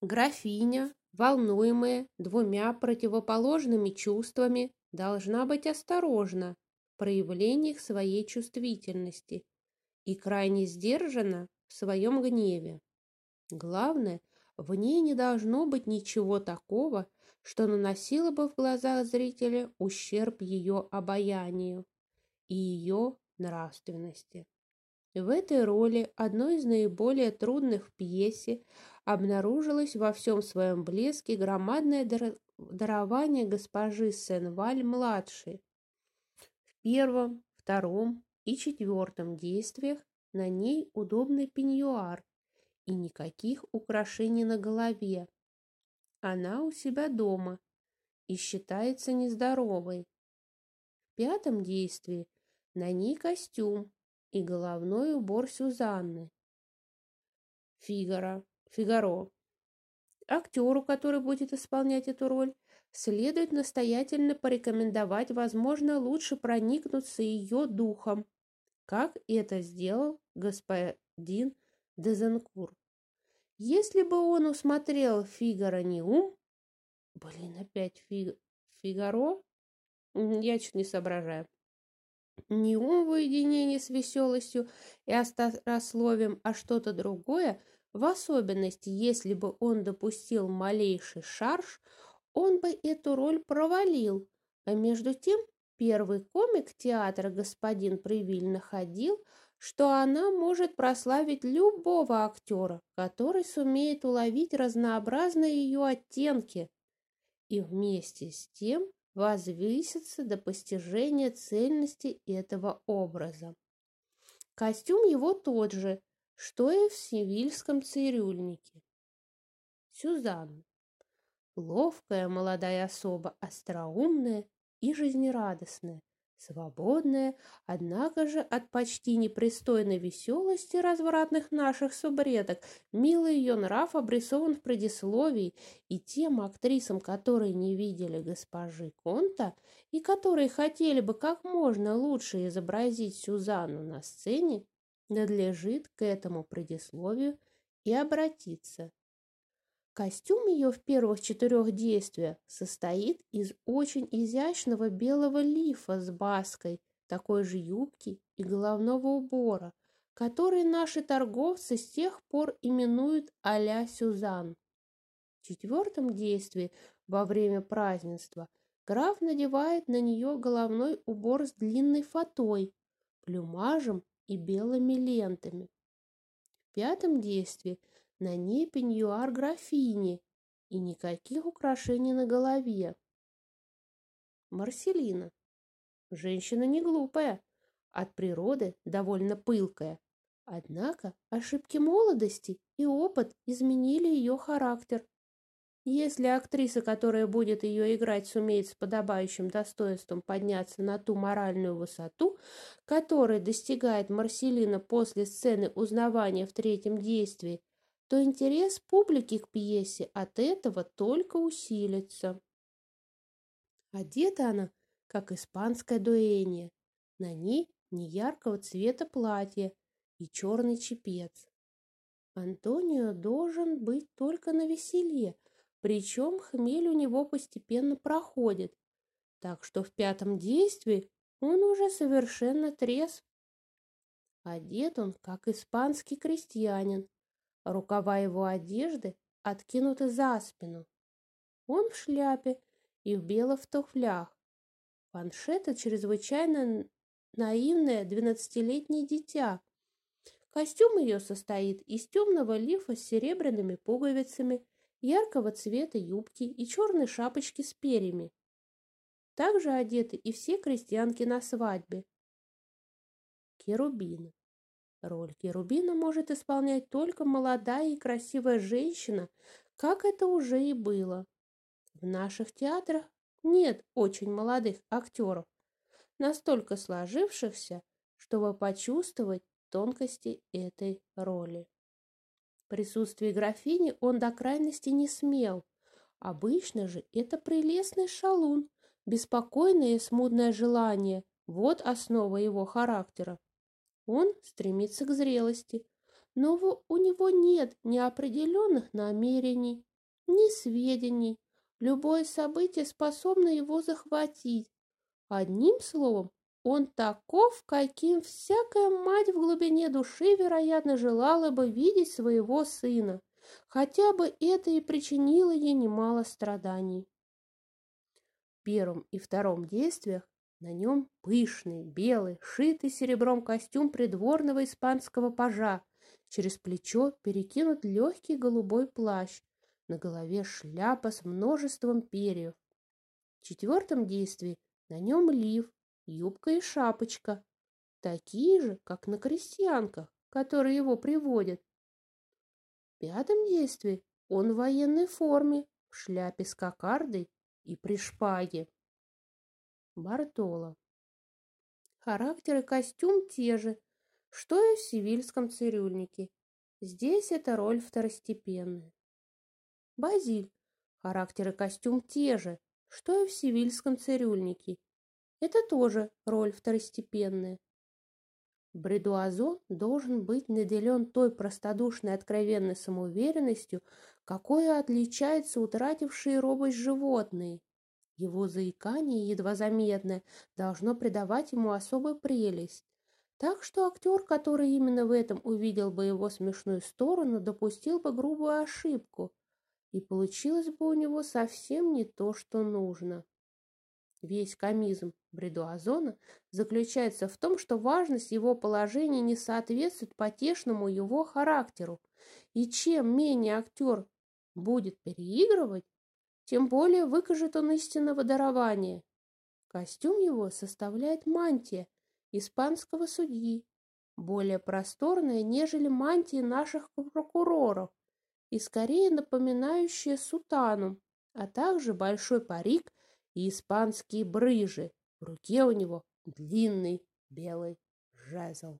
Графиня, волнуемая двумя противоположными чувствами, должна быть осторожна в проявлениях своей чувствительности и крайне сдержана в своем гневе. Главное, в ней не должно быть ничего такого, что наносило бы в глазах зрителя ущерб ее обаянию и ее нравственности. В этой роли одной из наиболее трудных в пьесе обнаружилось во всем своем блеске громадное дарование госпожи Сен-Валь-младшей. В первом, втором и четвертом действиях на ней удобный пеньюар и никаких украшений на голове. Она у себя дома и считается нездоровой. В пятом действии на ней костюм и головной убор Сюзанны. Фигара, Фигаро. Актеру, который будет исполнять эту роль, следует настоятельно порекомендовать, возможно, лучше проникнуться ее духом, как это сделал господин Дезенкур. Если бы он усмотрел Фигара не ум... Блин, опять Фиг... Фигаро? Я чуть не соображаю. Не ум в уединении с веселостью и острословием, а что-то другое, в особенности, если бы он допустил малейший шарж, он бы эту роль провалил. А между тем первый комик театра господин Привиль находил, что она может прославить любого актера, который сумеет уловить разнообразные ее оттенки и вместе с тем возвыситься до постижения цельности этого образа. Костюм его тот же, что и в севильском цирюльнике. Сюзанна. Ловкая молодая особа, остроумная и жизнерадостная, свободная, однако же от почти непристойной веселости развратных наших субредок, милый ее нрав обрисован в предисловии, и тем актрисам, которые не видели госпожи Конта и которые хотели бы как можно лучше изобразить Сюзанну на сцене, надлежит к этому предисловию и обратиться. Костюм ее в первых четырех действиях состоит из очень изящного белого лифа с баской, такой же юбки и головного убора, который наши торговцы с тех пор именуют а-ля Сюзан. В четвертом действии во время празднества граф надевает на нее головной убор с длинной фатой, плюмажем и белыми лентами. В пятом действии – на ней пеньюар графини и никаких украшений на голове. Марселина. Женщина не глупая, от природы довольно пылкая. Однако ошибки молодости и опыт изменили ее характер. Если актриса, которая будет ее играть, сумеет с подобающим достоинством подняться на ту моральную высоту, которой достигает Марселина после сцены узнавания в третьем действии, то интерес публики к пьесе от этого только усилится. Одета она, как испанская дуэнья. На ней неяркого цвета платье и черный чепец. Антонио должен быть только на веселье, причем хмель у него постепенно проходит, так что в пятом действии он уже совершенно трезв. Одет он, как испанский крестьянин, Рукава его одежды откинуты за спину. Он в шляпе и в белых туфлях. Паншета чрезвычайно наивное двенадцатилетнее дитя. Костюм ее состоит из темного лифа с серебряными пуговицами, яркого цвета юбки и черной шапочки с перьями. Также одеты и все крестьянки на свадьбе. Керубины. Роль Керубина может исполнять только молодая и красивая женщина, как это уже и было. В наших театрах нет очень молодых актеров, настолько сложившихся, чтобы почувствовать тонкости этой роли. В присутствии графини он до крайности не смел. Обычно же это прелестный шалун, беспокойное и смутное желание – вот основа его характера. Он стремится к зрелости, Но у него нет ни определенных намерений, ни сведений. Любое событие способно его захватить. Одним словом, он таков, каким всякая мать в глубине души, вероятно, желала бы видеть своего сына, хотя бы это и причинило ей немало страданий. В первом и втором действиях на нем пышный, белый, шитый серебром костюм придворного испанского пажа, через плечо перекинут легкий голубой плащ, на голове шляпа с множеством перьев. В четвертом действии на нем лиф, юбка и шапочка, такие же, как на крестьянках, которые его приводят. В пятом действии он в военной форме, в шляпе с кокардой и при шпаге. Бартоло. Характер и костюм те же, что и в сивильском цирюльнике. Здесь эта роль второстепенная. Базиль. Характер и костюм те же, что и в сивильском цирюльнике. Это тоже роль второстепенная. Бредуазон должен быть наделен той простодушной откровенной самоуверенностью, какой отличаются утратившие робость животные. Его заикание, едва заметное, должно придавать ему особую прелесть. Так что актер, который именно в этом увидел бы его смешную сторону, допустил бы грубую ошибку, и получилось бы у него совсем не то, что нужно. Весь комизм Бредуазона заключается в том, что важность его положения не соответствует потешному его характеру, и чем менее актер будет переигрывать, тем более выкажет он истинного дарования. Костюм его составляет мантия испанского судьи, более просторная, нежели мантии наших прокуроров, и скорее напоминающая сутану, а также большой парик и испанские брыжи. В руке у него длинный белый жезл.